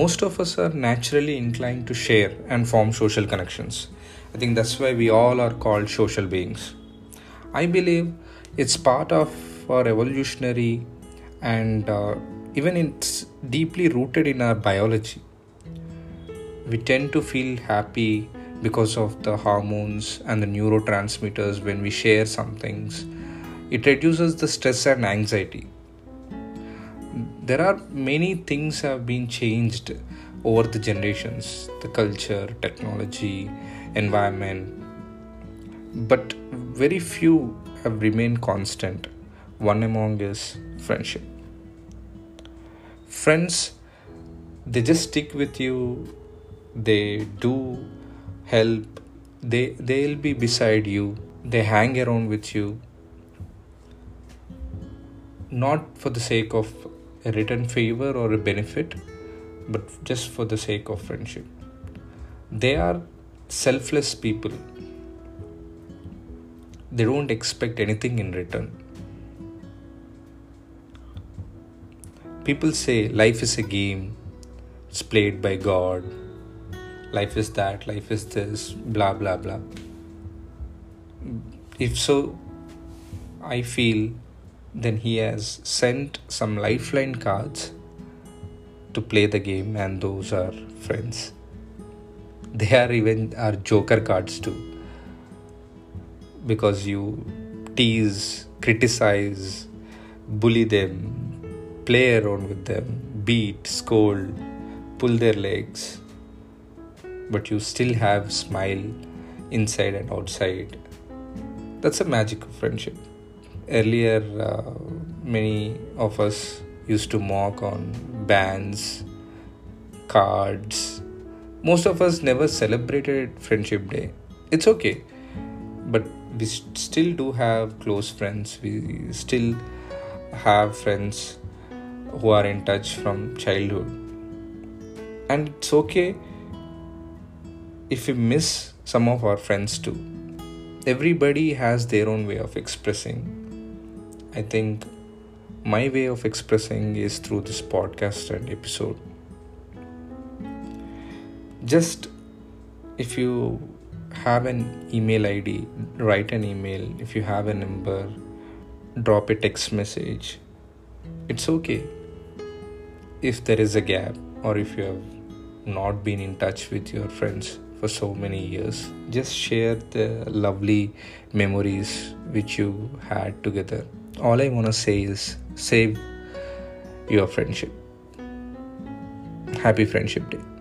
most of us are naturally inclined to share and form social connections. I think that's why we all are called social beings. I believe it's part of our evolutionary and uh, even it's deeply rooted in our biology. We tend to feel happy because of the hormones and the neurotransmitters when we share some things. It reduces the stress and anxiety. There are many things have been changed over the generations. The culture, technology, environment, but very few have remained constant. One among is friendship. Friends, they just stick with you, they do help, they, they'll be beside you, they hang around with you, not for the sake of a written favor or a benefit, but just for the sake of friendship. They are selfless people they don't expect anything in return. People say life is a game, it's played by God, life is that, life is this, blah blah blah. If so, I feel then he has sent some lifeline cards to play the game, and those are friends. They are even our joker cards too because you tease, criticize, bully them, play around with them, beat, scold, pull their legs, but you still have smile inside and outside. That's a magic of friendship. Earlier, uh, many of us used to mock on bands, cards. Most of us never celebrated Friendship Day. It's okay, but we still do have close friends we still have friends who are in touch from childhood and it's okay if we miss some of our friends too everybody has their own way of expressing i think my way of expressing is through this podcast and episode. Just if you have an email id write an email. If you have a number drop a text message. It's okay. If there is a gap or if you have not been in touch with your friends for so many years. Just share the lovely memories which you had together. All i want to say is save your friendship. Happy friendship day